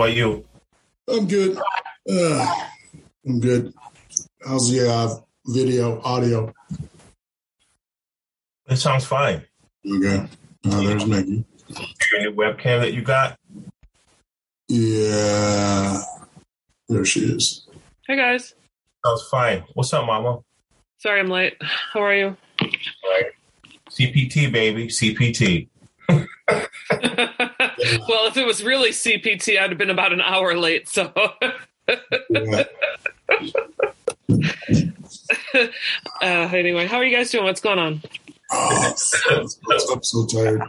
fine. How about you? I'm good. Uh, I'm good. How's the uh, video, audio? It sounds fine. Okay. Uh, there's Maggie. Your new webcam that you got? Yeah. There she is. Hey guys. Sounds fine. What's up, Mama? Sorry I'm late. How are you? Right. CPT, baby. CPT. well, if it was really CPT, I'd have been about an hour late. So, Yeah. uh, anyway, how are you guys doing? What's going on? Oh, I'm so tired.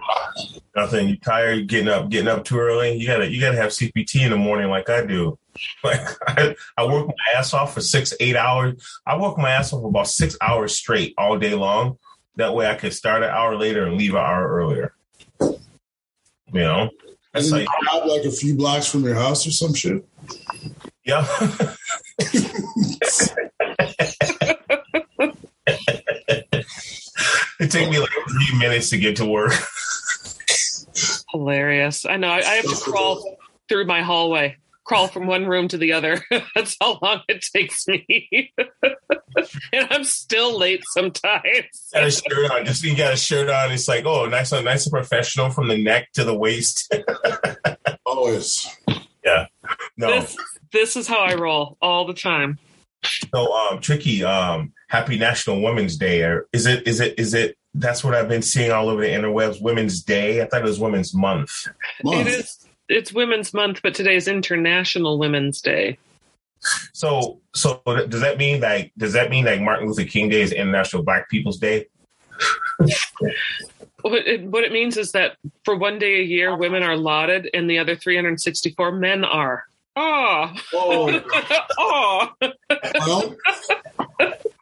Nothing. You tired? Getting up? Getting up too early? You gotta. You gotta have CPT in the morning, like I do. Like I, I work my ass off for six, eight hours. I work my ass off for about six hours straight all day long. That way, I can start an hour later and leave an hour earlier. You know. That's Isn't like, it out like a few blocks from your house or some shit? yeah. it take me like three minutes to get to work. Hilarious. I know. I, I have to crawl through my hallway, crawl from one room to the other. That's how long it takes me. and I'm still late sometimes. got a shirt on. Just you got a shirt on. It's like, oh, nice, nice and professional from the neck to the waist. Always. Yeah. No, This, this is how I roll all the time. no, um, tricky. Um, happy National Women's Day. Is it? Is it? Is it? That's what I've been seeing all over the interwebs. Women's Day. I thought it was Women's Month. Month. It is. It's Women's Month, but today is International Women's Day. So, so does that mean like? Does that mean like Martin Luther King Day is International Black People's Day? What it, what it means is that for one day a year, women are lauded, and the other 364 men are. Oh, Oh, oh. well,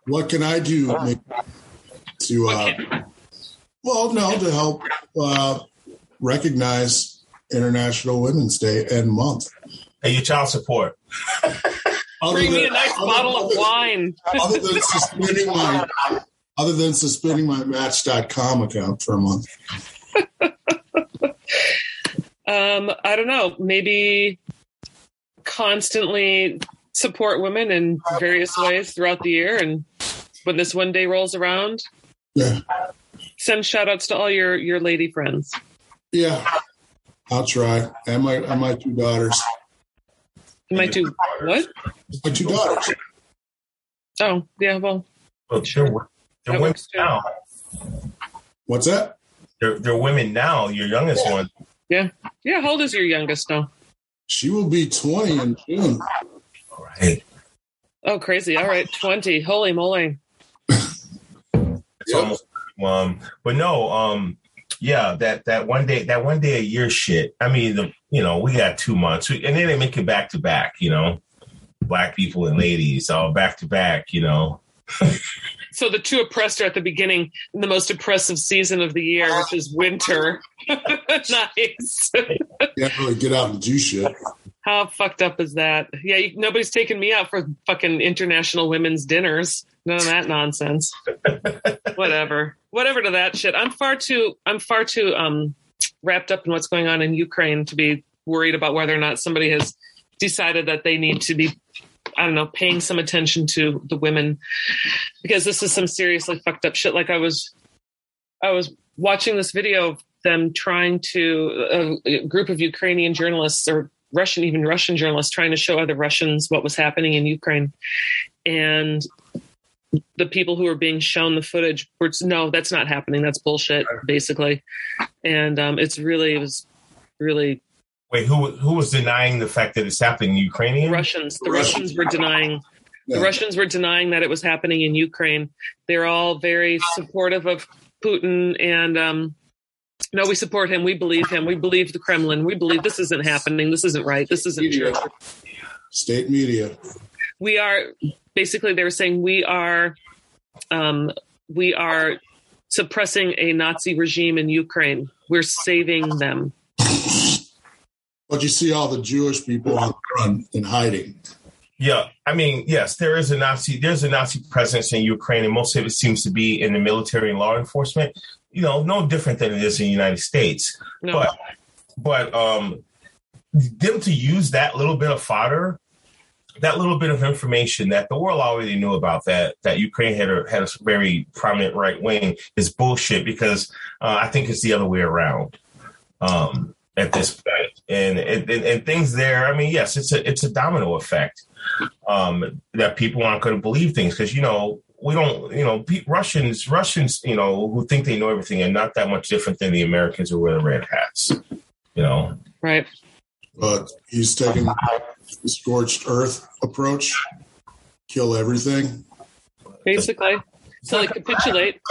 what can I do to, uh, well, no, to help uh, recognize International Women's Day and month? Hey, your child support. Other Bring me a than- nice other- bottle of wine. Other than suspending my, other than suspending my Match.com account for a month. Um, I don't know. Maybe constantly support women in various ways throughout the year, and when this one day rolls around, Yeah, send shout outs to all your your lady friends. yeah, I'll try. And my and my two daughters. My two what? My two daughters. Oh yeah, well Well, they're, they're women works, now. What's that? They're, they're women now. Your youngest one. Yeah, yeah. How old is your youngest now? She will be 20 in June. All right. Oh, crazy! All right, twenty. Holy moly! It's Yep. almost um but no, um yeah, that that one day that one day a year shit. I mean, the you know, we got two months. And then they make it back to back, you know. Black people and ladies all back to back, you know. So the two oppressed are at the beginning in the most oppressive season of the year, which is winter. nice. Can't really get out and do shit. How fucked up is that? Yeah, you, nobody's taking me out for fucking international women's dinners. None of that nonsense. Whatever. Whatever to that shit. I'm far too. I'm far too um wrapped up in what's going on in Ukraine to be worried about whether or not somebody has decided that they need to be. I don't know, paying some attention to the women because this is some seriously fucked up shit. Like I was, I was watching this video of them trying to a, a group of Ukrainian journalists or Russian, even Russian journalists, trying to show other Russians what was happening in Ukraine, and the people who were being shown the footage were no, that's not happening. That's bullshit, basically. And um, it's really, it was really Wait, who who was denying the fact that it's happening? Ukrainian? Russians. The Russians. Russians were denying the Russians were denying that it was happening in Ukraine. They're all very supportive of Putin and um, no, we support him. We believe him. We believe the Kremlin. We believe this isn't happening. This isn't right. This isn't true. State media. We are basically they were saying we are um, we are suppressing a Nazi regime in Ukraine. We're saving them. But you see all the Jewish people on the run in hiding. Yeah, I mean, yes, there is a Nazi. There's a Nazi presence in Ukraine, and most of it seems to be in the military and law enforcement. You know, no different than it is in the United States. No, But, but, um, them to use that little bit of fodder that little bit of information that the world already knew about that that Ukraine had a, had a very prominent right wing is bullshit because uh, I think it's the other way around um, at this point. And, and and things there. I mean, yes, it's a it's a domino effect um, that people aren't going to believe things because you know we don't you know Russians Russians you know who think they know everything are not that much different than the Americans who wear the red hats. You know, right? But he's taking the scorched earth approach, kill everything. Basically, so like capitulate.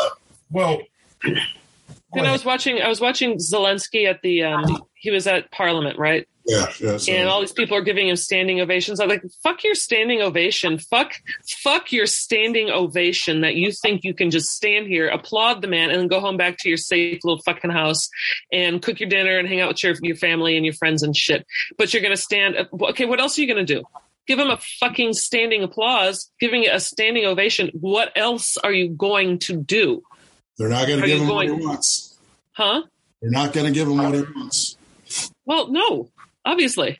Well, and I was watching. I was watching Zelensky at the. Um, he was at Parliament, right? Yeah, yeah. So. And all these people are giving him standing ovations. I'm like, fuck your standing ovation. Fuck, fuck your standing ovation that you think you can just stand here, applaud the man, and then go home back to your safe little fucking house and cook your dinner and hang out with your your family and your friends and shit. But you're gonna stand. Okay, what else are you gonna do? Give him a fucking standing applause, giving it a standing ovation. What else are you going to do? They're not going to give him going, what he wants. Huh? They're not going to give him what he wants. Well, no, obviously.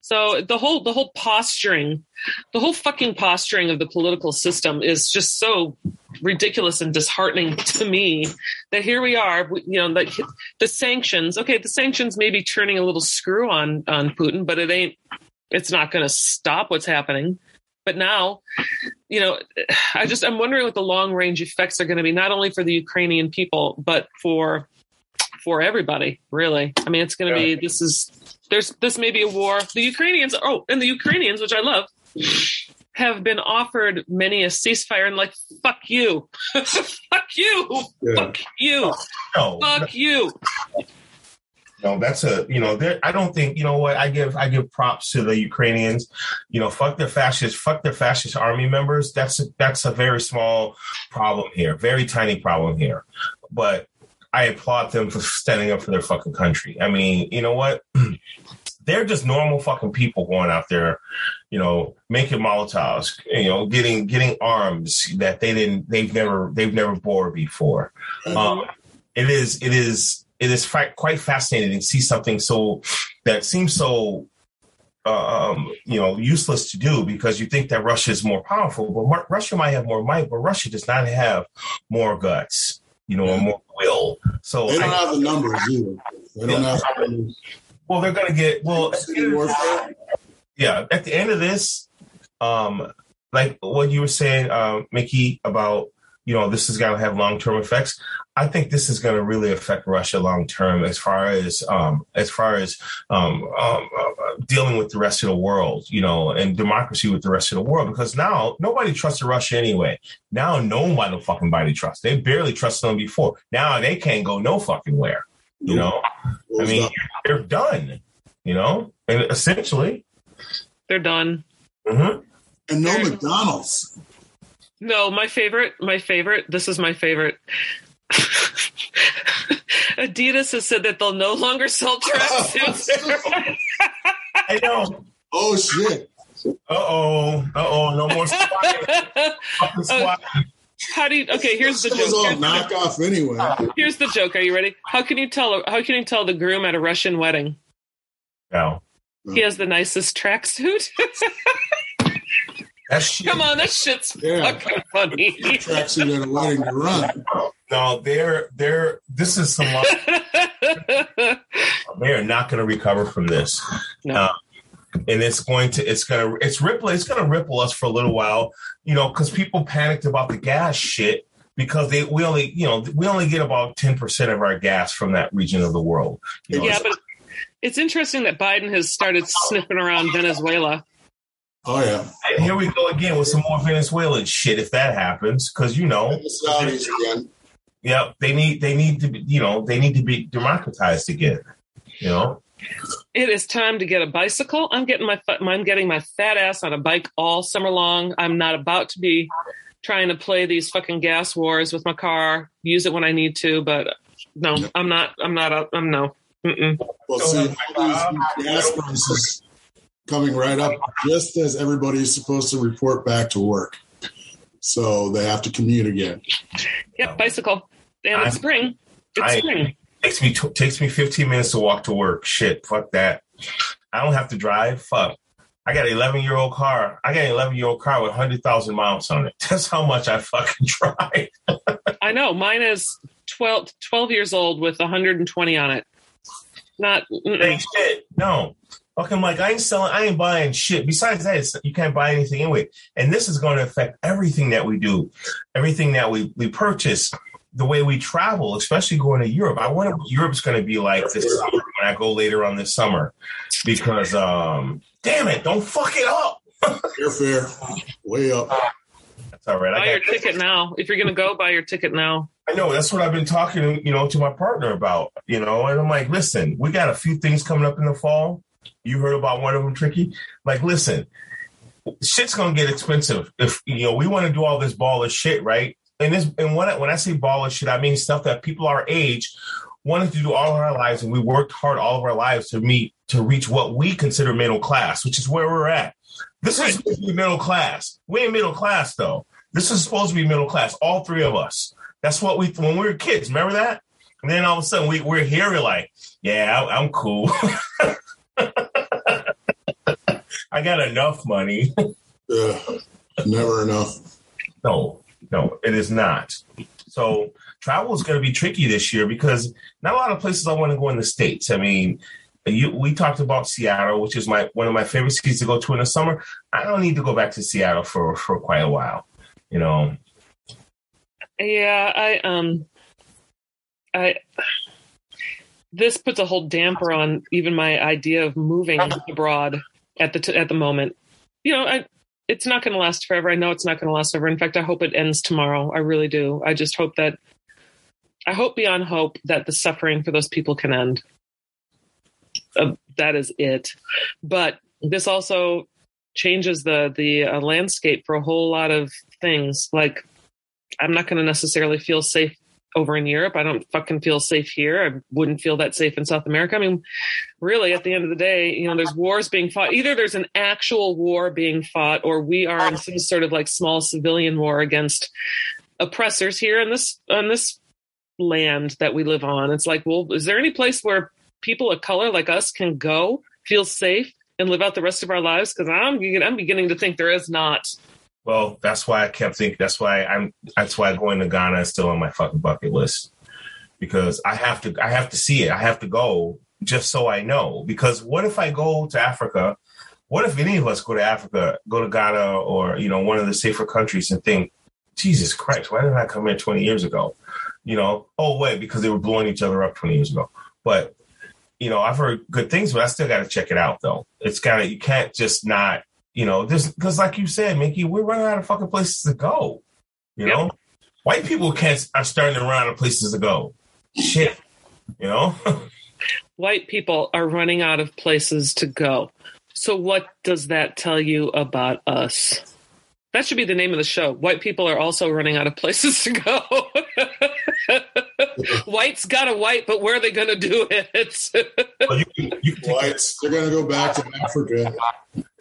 So the whole the whole posturing, the whole fucking posturing of the political system is just so ridiculous and disheartening to me that here we are, you know, the sanctions. Okay, the sanctions may be turning a little screw on on Putin, but it ain't. It's not going to stop what's happening. But now, you know, I just I'm wondering what the long range effects are going to be, not only for the Ukrainian people, but for for everybody. Really, I mean, it's going to yeah. be this is there's this may be a war. The Ukrainians, oh, and the Ukrainians, which I love, have been offered many a ceasefire, and like fuck you, fuck you, yeah. fuck you, no. fuck you No, that's a you know, I don't think you know what I give I give props to the Ukrainians. You know, fuck their fascist, fuck their fascist army members. That's a, that's a very small problem here, very tiny problem here. But I applaud them for standing up for their fucking country. I mean, you know what? They're just normal fucking people going out there, you know, making Molotovs, you know, getting getting arms that they didn't, they've never, they've never bore before. Mm-hmm. Um, it is, it is it is quite fascinating to see something so that seems so um, you know useless to do because you think that Russia is more powerful, but Russia might have more might, but Russia does not have more guts, you know, or more will. So they don't I, have the numbers either. They don't yeah. have. Well, they're going to get well. Yeah, at the end of this, um, like what you were saying, uh, Mickey, about you know this is going to have long term effects. I think this is going to really affect Russia long term as far as um, as far as um, um, uh, dealing with the rest of the world, you know, and democracy with the rest of the world. Because now nobody trusts Russia anyway. Now nobody fucking body trusts. They barely trusted them before. Now they can't go no fucking where. You know, I mean, they're done. You know, and essentially, they're done. Mm-hmm. And no they're- McDonald's. No, my favorite, my favorite. This is my favorite. Adidas has said that they'll no longer sell tracksuits. I know. Oh shit. Uh oh. Uh oh. No more Uh, how do you? Okay, here's the joke. All knock off anyway. Here's the joke. Are you ready? How can you tell? How can you tell the groom at a Russian wedding? No. He has the nicest tracksuit. That shit. Come on, that shit's yeah. fucking funny. Tracksuit at a wedding to run. No, they're they're. This is some. they are not going to recover from this. No. Uh, and it's going to it's going to it's ripple it's going to ripple us for a little while you know because people panicked about the gas shit because they we only you know we only get about 10% of our gas from that region of the world you know, yeah but it's interesting that biden has started sniffing around venezuela Oh yeah. And here we go again with some more Venezuelan shit if that happens, because you know. The Saudis again. Yep, they need they need to be you know they need to be democratized again. You know. It is time to get a bicycle. I'm getting my I'm getting my fat ass on a bike all summer long. I'm not about to be trying to play these fucking gas wars with my car. Use it when I need to, but no, I'm not. I'm not. Uh, I'm no. Mm-mm. Well, see, gas prices coming right up just as everybody is supposed to report back to work. So they have to commute again. Yep, oh. bicycle. And it's spring. It's I, spring. Takes me takes me 15 minutes to walk to work. Shit, fuck that. I don't have to drive. Fuck. I got an 11 year old car. I got an 11 year old car with 100,000 miles on it. That's how much I fucking drive. I know. Mine is 12, 12 years old with 120 on it. Not ain't shit. No. Fucking like I ain't selling, I ain't buying shit. Besides that, you can't buy anything anyway. And this is going to affect everything that we do, everything that we we purchase, the way we travel, especially going to Europe. I wonder what Europe's going to be like this summer when I go later on this summer, because um, damn it, don't fuck it up. Airfare way up. That's all right. Buy your ticket now. If you're going to go, buy your ticket now. I know that's what I've been talking, you know, to my partner about, you know, and I'm like, listen, we got a few things coming up in the fall you heard about one of them, Tricky? Like, listen, shit's gonna get expensive if you know we want to do all this baller shit, right? And this and when I, when I say baller shit, I mean stuff that people our age wanted to do all of our lives, and we worked hard all of our lives to meet to reach what we consider middle class, which is where we're at. This is supposed to be middle class. We ain't middle class though. This is supposed to be middle class. All three of us. That's what we when we were kids. Remember that? And then all of a sudden we, we're here. We're like, yeah, I, I'm cool. I got enough money. yeah, never enough. No, no, it is not. So travel is going to be tricky this year because not a lot of places I want to go in the states. I mean, you, we talked about Seattle, which is my one of my favorite cities to go to in the summer. I don't need to go back to Seattle for for quite a while, you know. Yeah, I um, I this puts a whole damper on even my idea of moving abroad at the t- at the moment. You know, I, it's not going to last forever. I know it's not going to last forever. In fact, I hope it ends tomorrow. I really do. I just hope that I hope beyond hope that the suffering for those people can end. Uh, that is it. But this also changes the the uh, landscape for a whole lot of things. Like I'm not going to necessarily feel safe over in Europe. I don't fucking feel safe here. I wouldn't feel that safe in South America. I mean, really, at the end of the day, you know, there's wars being fought. Either there's an actual war being fought, or we are in some sort of like small civilian war against oppressors here in this on this land that we live on. It's like, well, is there any place where people of color like us can go, feel safe, and live out the rest of our lives? Because I'm I'm beginning to think there is not. Well, that's why I kept thinking. That's why I'm. That's why going to Ghana is still on my fucking bucket list because I have to. I have to see it. I have to go just so I know. Because what if I go to Africa? What if any of us go to Africa, go to Ghana, or you know one of the safer countries, and think, Jesus Christ, why didn't I come here twenty years ago? You know, oh wait, because they were blowing each other up twenty years ago. But you know, I've heard good things, but I still got to check it out though. It's got to. You can't just not you know, just because, like you said, Mickey, we're running out of fucking places to go. You yep. know, white people can't are starting to run out of places to go. Shit, you know. white people are running out of places to go. So, what does that tell you about us? That should be the name of the show. White people are also running out of places to go. Whites got a white, but where are they going to do it? well, you, you Whites, they're going to go back to Africa.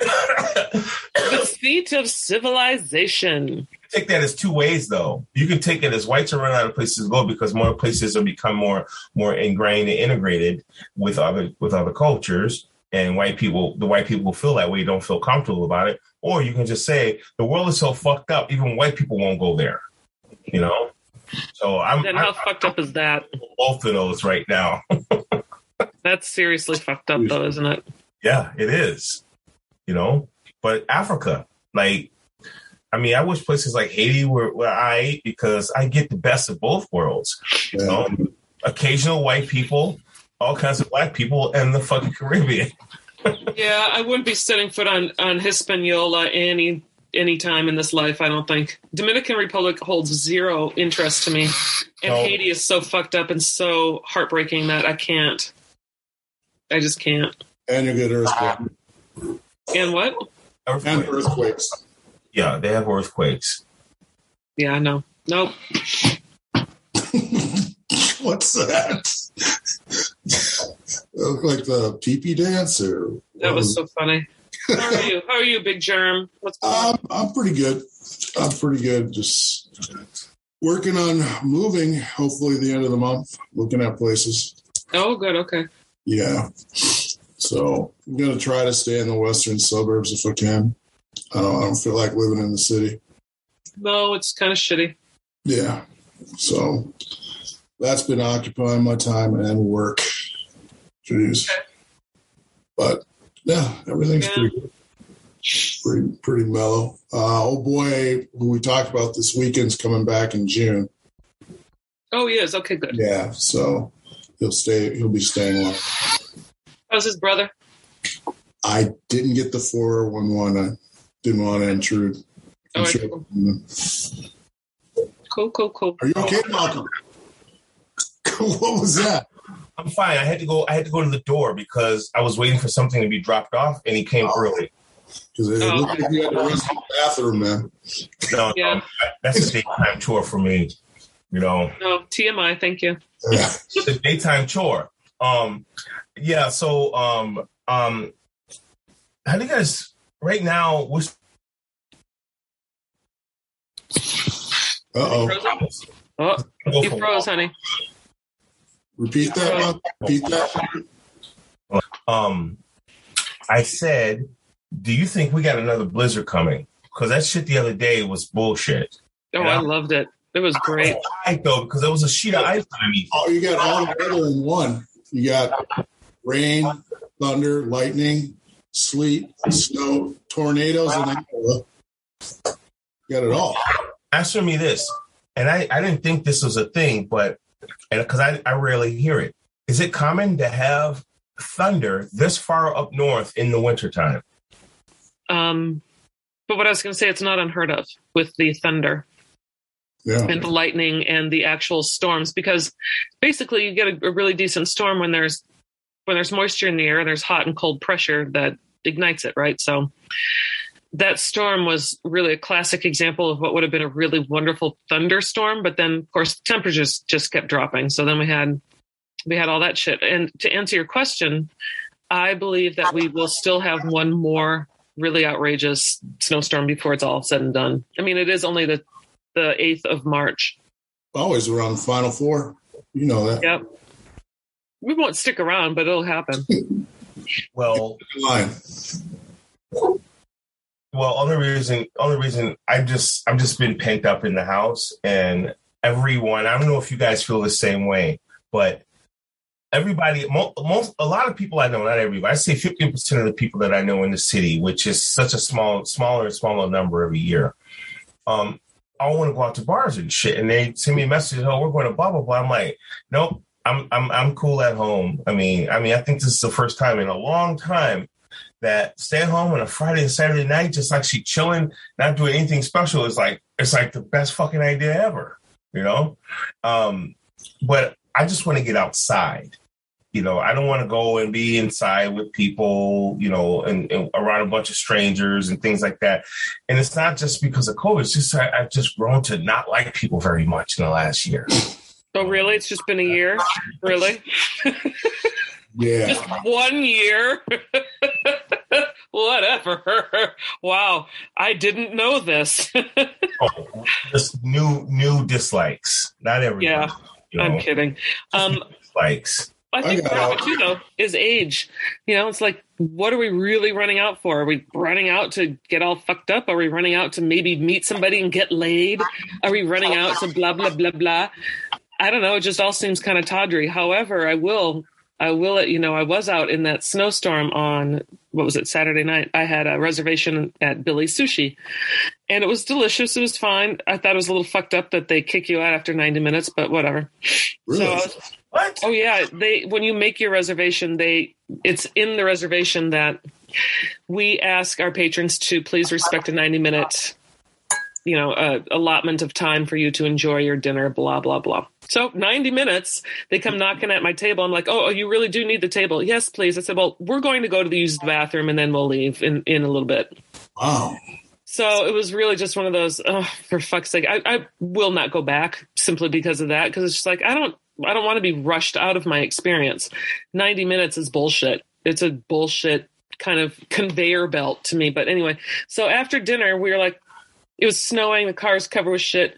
the seat of civilization. Take that as two ways, though. You can take it as whites are running out of places to go because more places have become more more ingrained and integrated with other with other cultures, and white people, the white people feel that way, don't feel comfortable about it. Or you can just say the world is so fucked up, even white people won't go there. You know. So I'm. Then how I'm, fucked I'm, up is that? Both of those right now. That's seriously fucked up, though, isn't it? Yeah, it is you know. But Africa, like, I mean, I wish places like Haiti were where I ate because I get the best of both worlds. You yeah. know, occasional white people, all kinds of black people, and the fucking Caribbean. yeah, I wouldn't be setting foot on on Hispaniola any any time in this life. I don't think Dominican Republic holds zero interest to me, and no. Haiti is so fucked up and so heartbreaking that I can't. I just can't. And you get earthquake. And what? Earthquakes. And earthquakes. Yeah, they have earthquakes. Yeah, I know. Nope. What's that? look like the peepee dance or that was so funny. How are you? How are you, Big Germ? What's going um, I'm pretty good. I'm pretty good. Just working on moving. Hopefully, the end of the month. Looking at places. Oh, good. Okay. Yeah. So I'm gonna try to stay in the western suburbs if I can. I don't, I don't feel like living in the city. No, it's kind of shitty. Yeah. So that's been occupying my time and work. Jeez. But yeah, everything's Yeah. pretty good. Pretty pretty mellow. Uh oh boy, who we talked about this weekend's coming back in June. Oh, he is. Okay, good. Yeah, so he'll stay he'll be staying long. How's his brother? I didn't get the four one one. I didn't want to intrude. Oh, I'm I- Cool, cool, cool. Are you okay, Malcolm? what was that? I'm fine. I had to go. I had to go to the door because I was waiting for something to be dropped off, and he came Oh. early. Because it Oh, looked like you had to run to the bathroom, man. No, Yeah. no, that's a daytime chore for me. You know, No, TMI. Thank you. Yeah. it's a daytime chore. Um, yeah. So, um, um, how do you guys right now? We're Uh oh. Oh, you froze, honey. Repeat that. Malcolm. Repeat that. Um, I said, do you think we got another blizzard coming? Because that shit the other day was bullshit. Oh, Yeah. I loved it. It was great. I though because there was a sheet of ice underneath. Oh, you got all the weather in one. You got rain, thunder, lightning, sleet, snow, tornadoes, and Iowa. You got it all. Answer me this, and I I didn't think this was a thing, but and because I I rarely hear it. Is it common to have thunder this far up north in the wintertime? Um, but what I was going to say, it's not unheard of with the thunder Yeah. and the lightning and the actual storms because basically you get a, a really decent storm when there's when there's moisture in the air and there's hot and cold pressure that ignites it, right? So that storm was really a classic example of what would have been a really wonderful thunderstorm, but then of course temperatures just kept dropping. So then we had we had all that shit. And to answer your question, I believe that we will still have one more really outrageous snowstorm before it's all said and done. I mean, it is only the the 8th of March. Always around the final four. You know that. Yep. We won't stick around, but it'll happen. Well, Line. Well, only reason only reason I just I've just been pent up in the house, and everyone I don't know if you guys feel the same way, but everybody most a lot of people I know, not everybody. I say fifty percent of the people that I know in the city, which is such a small, smaller and smaller number every year. Um, all want to go out to bars and shit, and they send me a message, "Oh, we're going to blah blah blah." I'm like, nope, I'm I'm I'm cool at home. I mean, I mean, I think this is the first time in a long time that stay at home on a Friday and Saturday night, just like actually chilling, not doing anything special, is like it's like the best fucking idea ever, you know. Um, but I just want to get outside. You know, I don't want to go and be inside with people, you know, and, and around a bunch of strangers and things like that. And it's not just because of COVID. It's just I, I've just grown to not like people very much in the last year. Oh, really? It's just been a year? Really? Yeah. Just one year? Whatever. Wow. I didn't know this. Oh, just new new dislikes. Not everybody. Yeah, you know, I'm kidding. Um, dislikes. I think I got part of it too, though, is age. You know, it's like, what are we really running out for? Are we running out to get all fucked up? Are we running out to maybe meet somebody and get laid? Are we running out to blah blah blah blah? I don't know. It just all seems kind of tawdry. However, I will, I will let you know. I was out in that snowstorm on what was it Saturday night. I had a reservation at Billy's Sushi, and it was delicious. It was fine. I thought it was a little fucked up that they kick you out after ninety minutes, but whatever. Really? So was, What? Oh yeah, they when you make your reservation, they it's in the reservation that we ask our patrons to please respect a 90 minute you know uh, allotment of time for you to enjoy your dinner blah blah blah so 90 minutes they come knocking at my table i'm like oh, oh you really do need the table yes please i said well we're going to go to the used bathroom and then we'll leave in in a little bit wow. so it was really just one of those, oh, for fuck's sake. I, I will not go back simply because of that. Cause it's just like, I don't, I don't want to be rushed out of my experience. 90 minutes is bullshit. It's a bullshit kind of conveyor belt to me. But anyway, so after dinner, we were like, it was snowing, the car's covered with shit.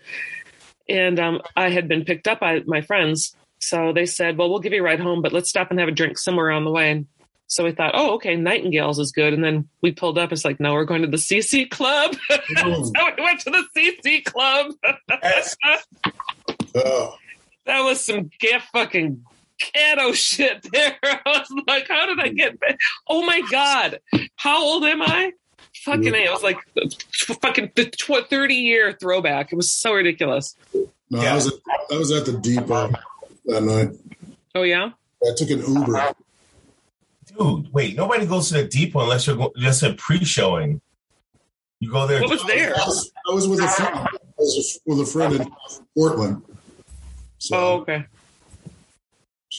And um, I had been picked up by my friends. So they said, well, we'll give you a ride home, but let's stop and have a drink somewhere on the way. So we thought, oh, okay, Nightingales is good. And then we pulled up. It's like, no, we're going to the CC Club. so we went to the CC Club. Oh, that was some get fucking ghetto shit there. I was like, how did I get back? Oh my God. How old am I? Fucking A. It was like fucking the tw- 30 year throwback. It was so ridiculous. no, Yeah. I was at, I was at the depot that night. Oh, yeah? I took an Uber. Dude, wait, nobody goes to the depot unless you're go- just a pre-showing. You go there. What was there? I was, I was with a friend. I was with a friend in Portland. So, Oh, okay.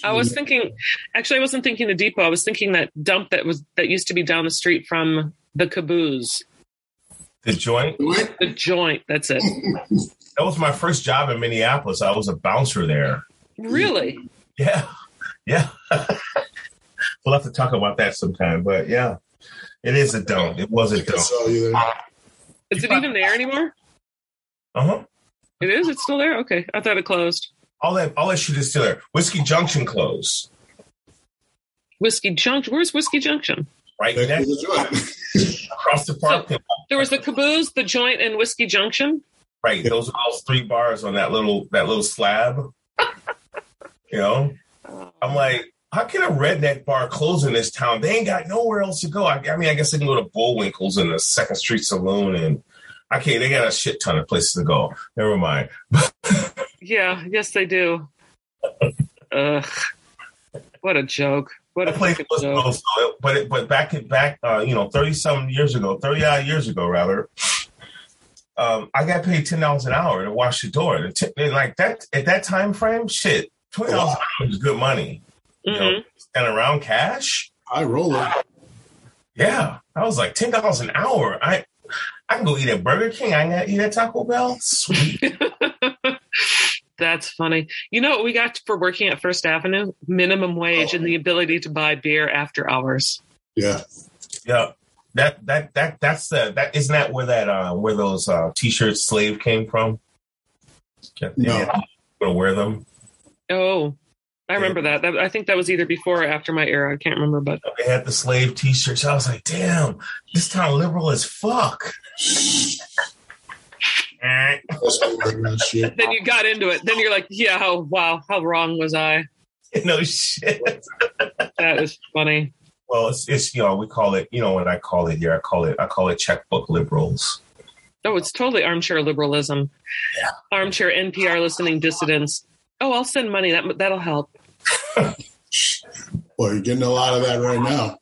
I was thinking, actually, I wasn't thinking the depot. I was thinking that dump that was that used to be down the street from the caboose, the joint. Wait, the joint. That's it. That was my first job in Minneapolis. I was a bouncer there. Really? Yeah, yeah. we'll have to talk about that sometime. But yeah, it is a dump. It was a I dump. saw you there. Is it even there anymore? Uh huh. It is. It's still there. Okay, I thought it closed. All that, all that shit is still there. Whiskey Junction closed. Whiskey Junction. Where's Whiskey Junction? Right Back to next the joint. across the park. There was the caboose, the joint, and Whiskey Junction. Right. Those are those three bars on that little that little slab. you know, I'm like, how can a redneck bar close in this town? They ain't got nowhere else to go. I, I mean, I guess they can go to Bullwinkle's and the Second Street Saloon, and okay, they got a shit ton of places to go. Never mind. Yeah. Yes, they do. Ugh. What a joke. What a That place fucking was joke. closed, though. but it, but back in back, uh, you know, thirty some years ago, thirty odd years ago, rather. Um, I got paid ten dollars an hour to wash the door, and, t- and like that at that time frame, shit, twenty dollars an hour is good money. You know, Mhm. and around cash, I roll it. yeah, I was like ten dollars an hour. I I can go eat at Burger King. I can go eat at Taco Bell. Sweet. That's funny. You know what we got for working at First Avenue? Minimum wage and the ability to buy beer after hours. Yeah. yeah, that that that that's the that isn't that where that uh where those uh t-shirts slave came from? Yeah, No. gonna wear them. Oh, I remember that. that. I think that was either before or after my era. I can't remember, but They had the slave t-shirts. I was like, damn, this town liberal as fuck. Eh. That's not wearing that shit. Then you got into it. Then you're like, yeah, how, wow, how wrong was I? no shit. That is funny. Well, it's, it's you know we call it you know what I call it here. I call it I call it checkbook liberals. Oh, it's totally armchair liberalism. yeah. Armchair NPR listening dissidents. Oh, I'll send money. That that'll help. Well, you're getting a lot of that right now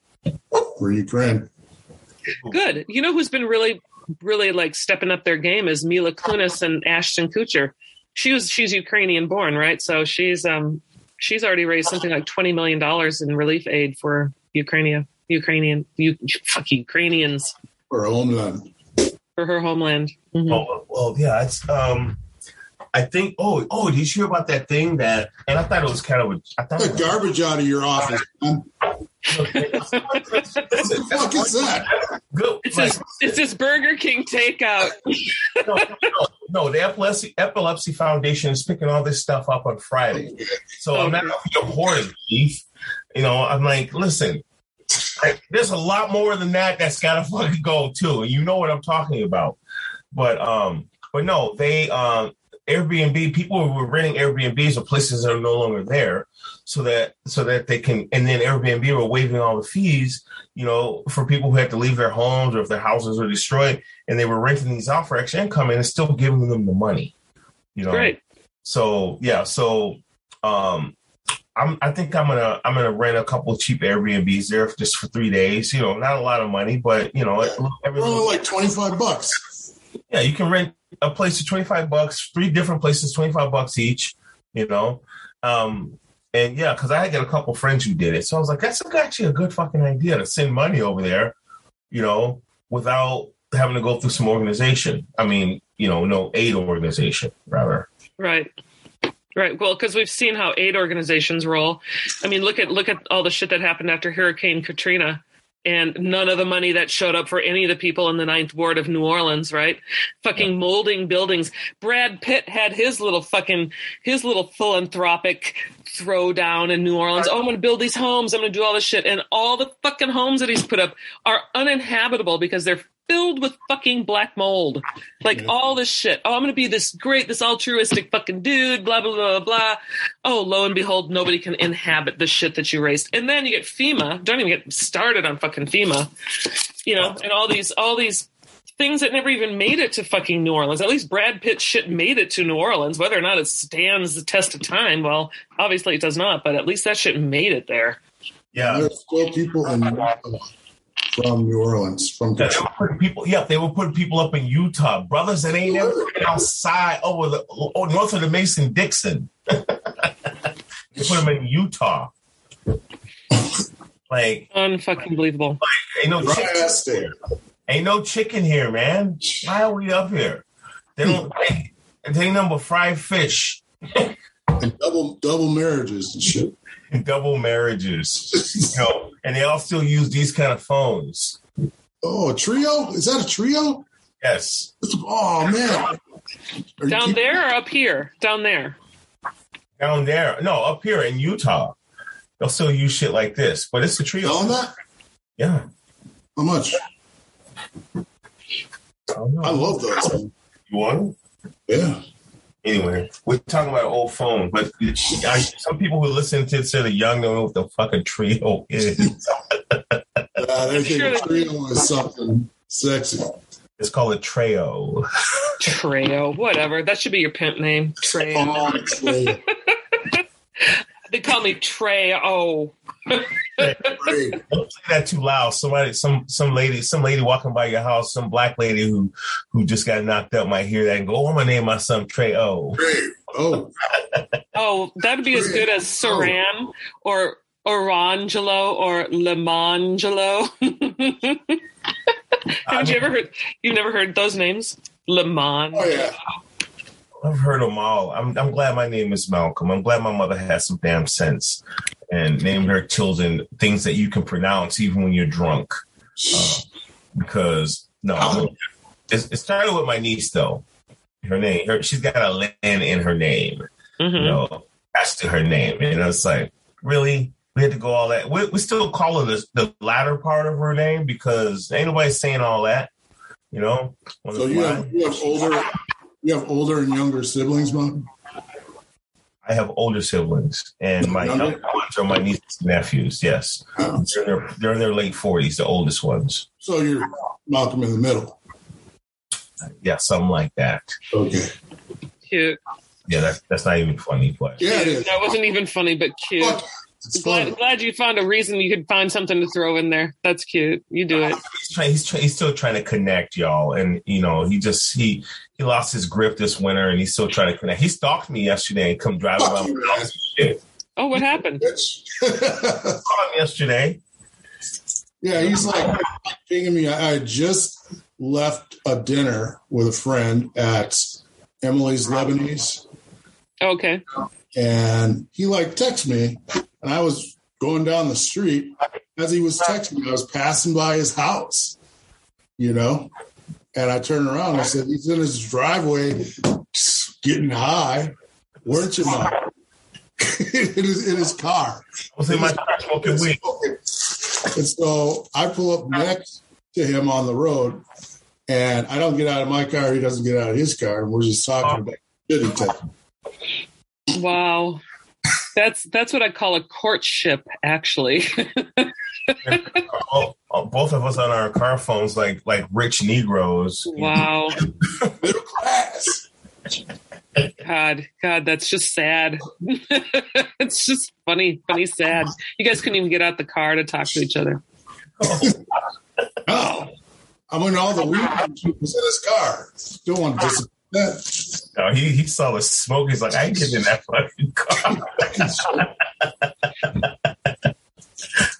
for Ukraine. Good. You know who's been really, really like stepping up their game is Mila Kunis and Ashton Kutcher. She was she's Ukrainian born, right? So she's um she's already raised something like twenty million dollars in relief aid for Ukraine, Ukrainian, you, fuck Ukrainians Or homeland. for her homeland. Mhm. Oh well, yeah. It's um, I think. Oh oh, did you hear about that thing that? And I thought it was kind of. A, I thought. The garbage out of your office, man. What the fuck is that? good. It's like, this it's this Burger King takeout. no, no, no, the epilepsy epilepsy foundation is picking all this stuff up on Friday. So I'm not your horse beef. You know, I'm like, listen, I, there's a lot more than that that's gotta fucking go too. And you know what I'm talking about. But um, but no, they um Airbnb people were renting Airbnbs of places that are no longer there, so that so that they can and then Airbnb were waiving all the fees, you know, for people who had to leave their homes or if their houses were destroyed, and they were renting these out for extra income and it's still giving them the money. You know, Great. so yeah, so um, I'm I think I'm gonna I'm gonna rent a couple of cheap Airbnbs there just for three days. You know, not a lot of money, but you know, every Oh, like 25 bucks. Yeah, you can rent a place for 25 bucks, three different places, 25 bucks each, you know? Um, and yeah, because I had got a couple friends who did it. So I was like, that's actually a good fucking idea to send money over there, you know, without having to go through some organization. I mean, you know, no aid organization, rather. Right. Right. Well, because we've seen how aid organizations roll. I mean, look at look at all the shit that happened after Hurricane Katrina. And none of the money that showed up for any of the people in the Ninth Ward of New Orleans, right? Fucking molding buildings. Brad Pitt had his little fucking his little philanthropic throwdown in New Orleans. Oh, I'm going to build these homes. I'm going to do all this shit, and all the fucking homes that he's put up are uninhabitable because they're filled with fucking black mold. Like all this shit. Oh, I'm going to be this great, this altruistic fucking dude, blah, blah, blah, blah. Oh, lo and behold, nobody can inhabit the shit that you raised. And then you get FEMA. Don't even get started on fucking FEMA. You know, and all these, all these things that never even made it to fucking New Orleans. At least Brad Pitt shit made it to New Orleans. Whether or not it stands the test of time, well, obviously it does not, but at least that shit made it there. Yeah. There's still people in from New Orleans, from Yeah, they were putting people. Yeah, they were putting people up in Utah, brothers that ain't never been outside oh, over the oh, north of the Mason Dixon. they put them in Utah. Like Unfucking believable. ain't no chick, Right ain't no chicken here, man. Why are we up here? They don't. Hmm. They, they ain't number fried fish And double double marriages and shit. And double marriages. You know, and they all still use these kind of phones. Oh, a trio? Is that a trio? Yes. Oh man. Are Down keeping- there or up here? Down there. Down there. No, up here in Utah. They'll still use shit like this, but it's a trio. Selling that? Yeah. How much? I. I love those. man. You want them? Yeah. Anyway, we're talking about old phone, but I, some people who listen to it say the young don't know what the fucking trio is. Uh, they think Sure a trio is something sexy. It's called a trio. Treo. Whatever. That should be your pimp name. Treo. Oh, trio. They call me Treo. Great. Don't say that too loud. Somebody, some some lady, some lady walking by your house, some black lady who who just got knocked up might hear that and go, "Oh, I'm gonna name my son Treo." Great. Oh, Oh, that'd be as good as Saran or Orangelo or Lemangelo. Haven't you ever heard? You've never heard those names? Lemon. oh yeah. I've heard them all. I'm I'm glad my name is Malcolm. I'm glad my mother has some damn sense and named her children things that you can pronounce even when you're drunk. Uh, because no, it, it started with my niece though. Her name, her, she's got a land in her name. Mhm. You know, attached to her name, and it's like really. We had to go all that. We, we still call her the, the latter part of her name because ain't nobody saying all that. You know. So you have you have older you have older and younger siblings, Mom? I have older siblings, and my Younger? younger ones are my nieces and nephews. Yes, Oh. they're in their, they're in their late forties, the oldest ones. So you're Malcolm in the middle. Yeah, something like that. Okay. Cute. Yeah, that's that's not even funny, but Yeah, it is. That wasn't even funny, but cute. Fuck, Glad, glad you found a reason you could find something to throw in there. That's cute. You do it. he's trying. He's, try, he's still trying to connect, y'all, and you know he just he he lost his grip this winter, and he's still trying to connect. He stalked me yesterday and come driving Fuck by you, my house. shit. Oh, what happened? Bitch. Saw him yesterday. yeah, he's like pinging me. I, I just left a dinner with a friend at Emily's Lebanese. Okay. and he like texted me and i was going down the street as he was texting me i was passing by his house you know and i turned around and i said he's in his driveway getting high weren't you mom in, his, in his car I was in my car smoking weed. and so i pull up next to him on the road and i don't get out of my car he doesn't get out of his car and we're just talking about shit he Wow. That's that's what I call a courtship, actually. Oh, oh, both of us on our car phones, like like rich Negroes. wow. middle class God, God, that's just sad. it's just funny, funny, sad. You guys couldn't even get out the car to talk to each other. No. I mean, all the weed was in his car. Don't want to dis- that. No, he he saw the smoke. He's like, I ain't getting in that fucking car.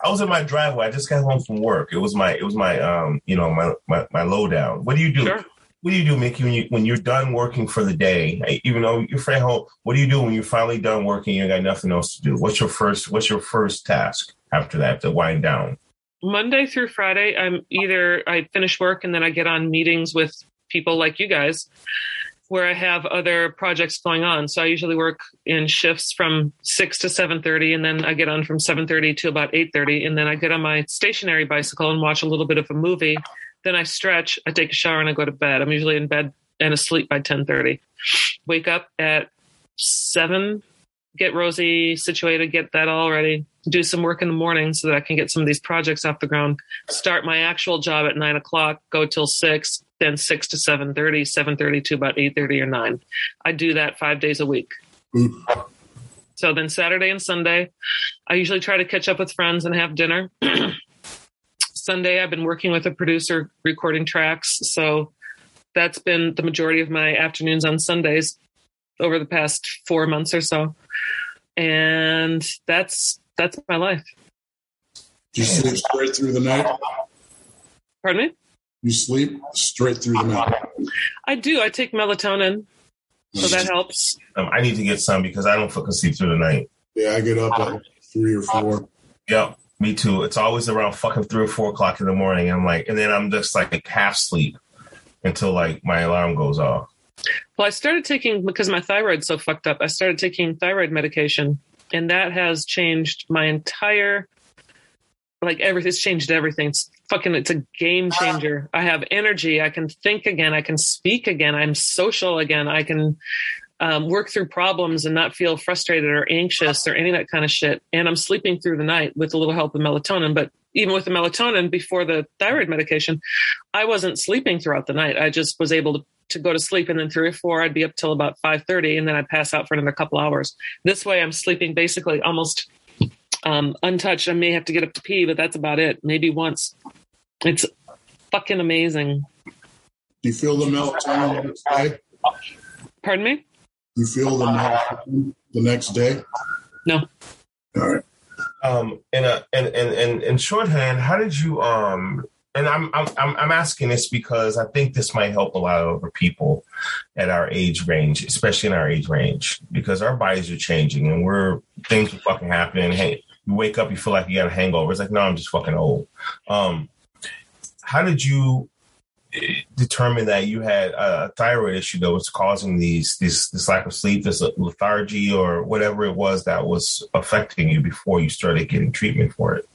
I was in my driveway. I just got home from work. It was my it was my um you know my my, my lowdown. What do you do? Sure. What do you do, Mickey, when you when you're done working for the day? Even though you're free home, what do you do when you're finally done working? You got nothing else to do. What's your first What's your first task after that to wind down? Monday through Friday, I'm either I finish work and then I get on meetings with people like you guys where I have other projects going on. So I usually work in shifts from 6 to 7:30 and then I get on from 7:30 to about 8:30 and then I get on my stationary bicycle and watch a little bit of a movie. Then I stretch, I take a shower and I go to bed. I'm usually in bed and asleep by 10:30. Wake up at 7, get Rosie situated, get that all ready, do some work in the morning so that I can get some of these projects off the ground. Start my actual job at nine o'clock, go till six, then six to seven thirty, seven thirty to about eight thirty or nine. I do that five days a week. So then Saturday and Sunday, I usually try to catch up with friends and have dinner. Sunday, I've been working with a producer recording tracks. So that's been the majority of my afternoons on Sundays over the past four months or so. And that's that's my life. Do you sleep straight through the night? Pardon me? You sleep straight through the night. I do. I take melatonin, so that helps. Um, I need to get some because I don't fucking sleep through the night. Yeah, I get up at three or four. Yep, me too. It's always around fucking three or four o'clock in the morning. I'm like, and then I'm just like half sleep until like my alarm goes off. Well, I started taking because my thyroid's so fucked up. I started taking thyroid medication, and that has changed my entire like everything. It's changed everything. It's fucking. It's a game changer. I have energy. I can think again. I can speak again. I'm social again. I can um, work through problems and not feel frustrated or anxious or any of that kind of shit. And I'm sleeping through the night with a little help of melatonin. But even with the melatonin before the thyroid medication, I wasn't sleeping throughout the night. I just was able to to go to sleep and then three or four i'd be up till about 5.30 and then i'd pass out for another couple hours this way i'm sleeping basically almost um, untouched i may have to get up to pee but that's about it maybe once it's fucking amazing Do you feel the melatonin the next day? pardon me Do you feel the melatonin the next day? no All right. Um, in a in in in, in shorthand, how did you um? And I'm I'm I'm I'm asking this because I think this might help a lot of other people at our age range, especially in our age range, because our bodies are changing and we're things are fucking happening. Hey, you wake up, you feel like you got a hangover. It's like, no, I'm just fucking old. Um, how did you eh, determine that you had a thyroid issue that was causing these this this lack of sleep, this lethargy, or whatever it was that was affecting you before you started getting treatment for it?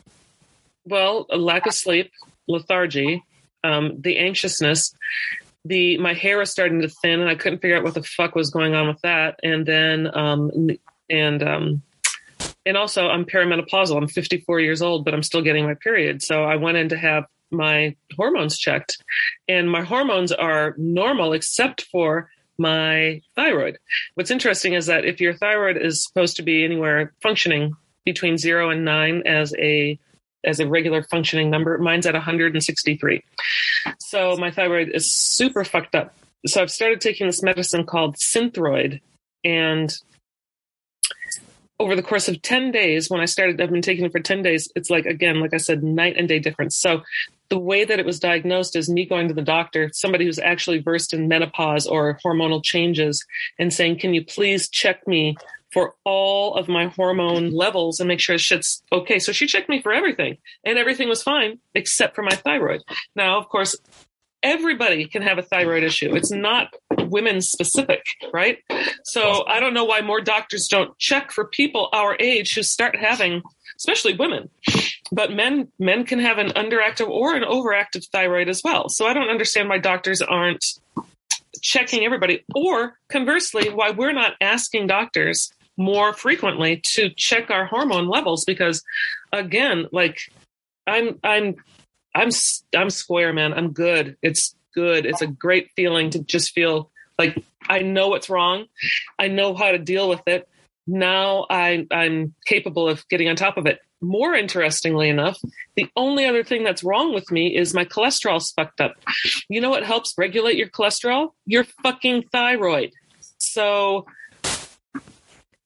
well lack of sleep lethargy um, the anxiousness the my hair was starting to thin and i couldn't figure out what the fuck was going on with that. And then um, and um, and also i'm perimenopausal. I'm 54 years old but i'm still getting my period. So i went in to have my hormones checked and my hormones are normal except for my thyroid. What's interesting is that if your thyroid is supposed to be anywhere functioning between 0 and 9 as a as a regular functioning number mine's at 163 so my thyroid is super fucked up. So i've started taking this medicine called synthroid and over the course of 10 days when i started i've been taking it for 10 days it's like again like i said night and day difference. So the way that it was diagnosed is me going to the doctor somebody who's actually versed in menopause or hormonal changes and saying can you please check me for all of my hormone levels and make sure shit's okay? So she checked me for everything and everything was fine except for my thyroid. Now of course everybody can have a thyroid issue. It's not women specific right? So i don't know why more doctors don't check for people our age who start having especially women but men men can have an underactive or an overactive thyroid as well. So i don't understand why doctors aren't checking everybody. Or conversely why we're not asking doctors more frequently to check our hormone levels because again like i'm i'm i'm i'm square man. I'm good. It's good. It's a great feeling to just feel like i know what's wrong. I know how to deal with it. Now I, i'm capable of getting on top of it more interestingly enough the only other thing that's wrong with me is my cholesterol's fucked up. You know what helps regulate your cholesterol? Your fucking thyroid. So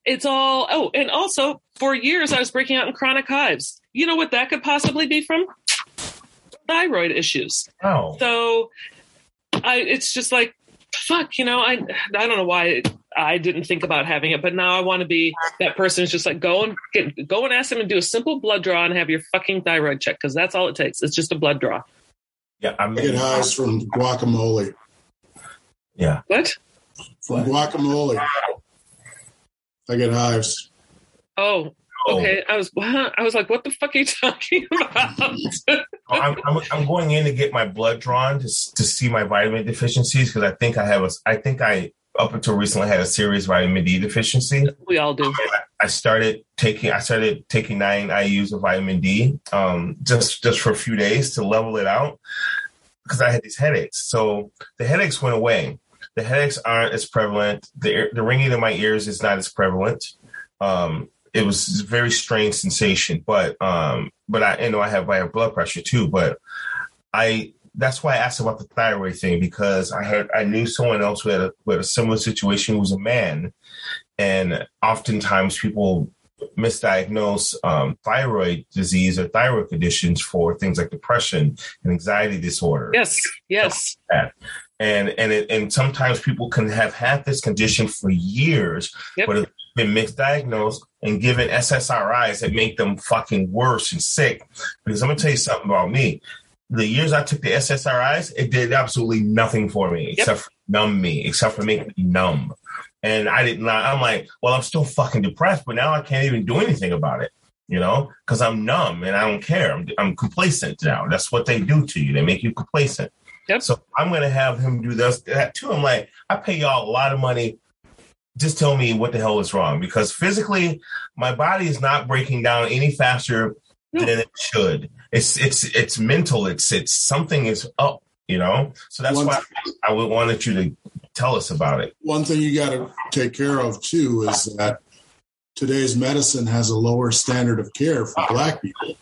it's all oh and also for years i was breaking out in chronic hives. You know what that could possibly be from? Thyroid issues. Oh, so i it's just like fuck you know i i don't know why I didn't think about having it, but now I want to be that person who's just like go and get go and ask them to do a simple blood draw and have your fucking thyroid check because that's all it takes. It's just a blood draw. Yeah, I'm I get highs from guacamole. yeah. What? From guacamole. I get hives. Oh, Oh, okay. I was I was like, what the fuck are you talking about? I'm, I'm, I'm going in to get my blood drawn to, to see my vitamin deficiencies because I think I have a I think I up until recently had a serious vitamin D deficiency. we all do. I started taking I started taking nine IU's of vitamin D um, just just for a few days to level it out because I had these headaches. So the headaches went away. The headaches aren't as prevalent. The the ringing in my ears is not as prevalent. Um, it was a very strange sensation, but um, but I you know I have I have blood pressure too. But I that's why I asked about the thyroid thing because I had I knew someone else who had a, who had a similar situation who was a man and oftentimes people misdiagnose um, thyroid disease or thyroid conditions for things like depression and anxiety disorder Yes, yes. and and it, and sometimes people can have had this condition for years Yep. but it's been misdiagnosed and given ssris that make them fucking worse and sick because i'm gonna tell you something about me the years i took the ssris it did absolutely nothing for me Yep. except for numb me except for making me numb and I didn't. I'm like, well, I'm still fucking depressed, but now I can't even do anything about it, you know, because I'm numb and I don't care. I'm, I'm complacent now. That's what they do to you. They make you complacent. Yep. So I'm gonna have him do this that too. I'm like, I pay y'all a lot of money. Just tell me what the hell is wrong because physically, my body is not breaking down any faster. Than it should. It's it's it's mental. It's it's something is up, you know. So that's One- why I would wanted you to tell us about it. One thing you got to take care of too is that today's medicine has a lower standard of care for black people.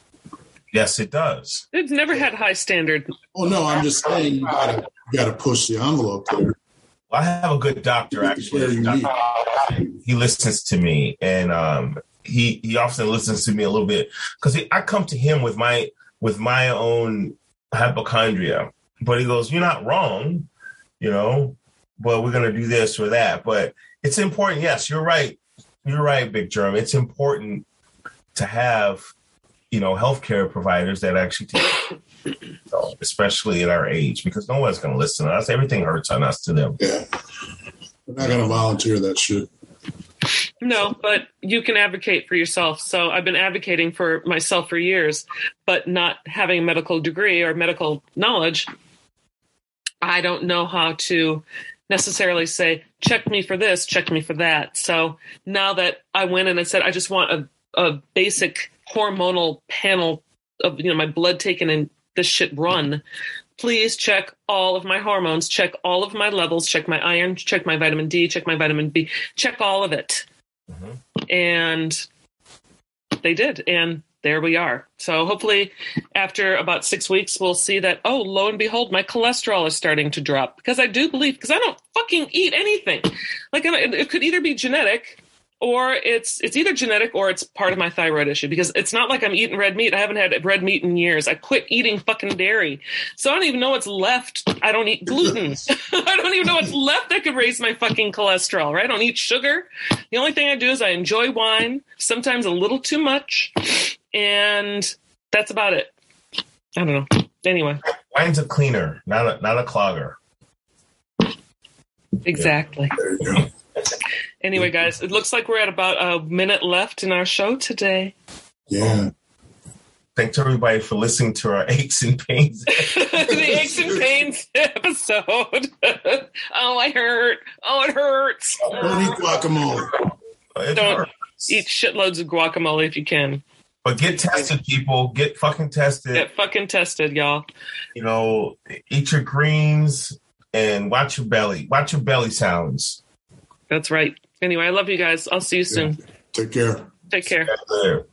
Yes, it does. It's never had high standard. Oh no, I'm just saying you got to got to push the envelope there. I have a good doctor Get the care you actually. He listens to me, and um, he he often listens to me a little bit because I come to him with my with my own hypochondria, but he goes, "You're not wrong," you know. But we're gonna do this or that. But it's important. Yes, you're right. You're right, Big Germ. It's important to have you know healthcare providers that actually take, so, especially at our age, because no one's gonna listen to us. Everything hurts on us to them. Yeah, we're not going to volunteer that shit. No, but you can advocate for yourself. So I've been advocating for myself for years, but not having a medical degree or medical knowledge. I don't know how to necessarily say, check me for this, check me for that. So now that I went in and said, I just want a, a basic hormonal panel of, you know, my blood taken and this shit run, please check all of my hormones, check all of my levels, check my iron, check my vitamin D, check my vitamin B, check all of it. Mhm. And they did. And there we are. So hopefully, after about six weeks, we'll see that, oh, lo and behold, my cholesterol is starting to drop. Because I do believe, because I don't fucking eat anything. Like, it could either be genetic or it's it's either genetic or it's part of my thyroid issue because it's not like I'm eating red meat. I haven't had red meat in years. I quit eating fucking dairy. So I don't even know what's left. I don't eat gluten. I don't even know what's left that could raise my fucking cholesterol, right? I don't eat sugar. The only thing I do is I enjoy wine, sometimes a little too much, and that's about it. I don't know. Anyway, Wine's a cleaner, not a not a clogger. exactly. There you go. Anyway, guys, it looks like we're at about a minute left in our show today. Yeah. Thanks to everybody for listening to our aches and pains. the aches and pains episode. oh, I hurt. Oh, it hurts. Don't eat guacamole. It Don't hurts. Eat shitloads of guacamole if you can. But get tested, people. Get fucking tested. Get fucking tested, y'all. You know, eat your greens and watch your belly. Watch your belly sounds. That's right. Anyway, I love you guys. I'll see you soon. Take care. Take care. There.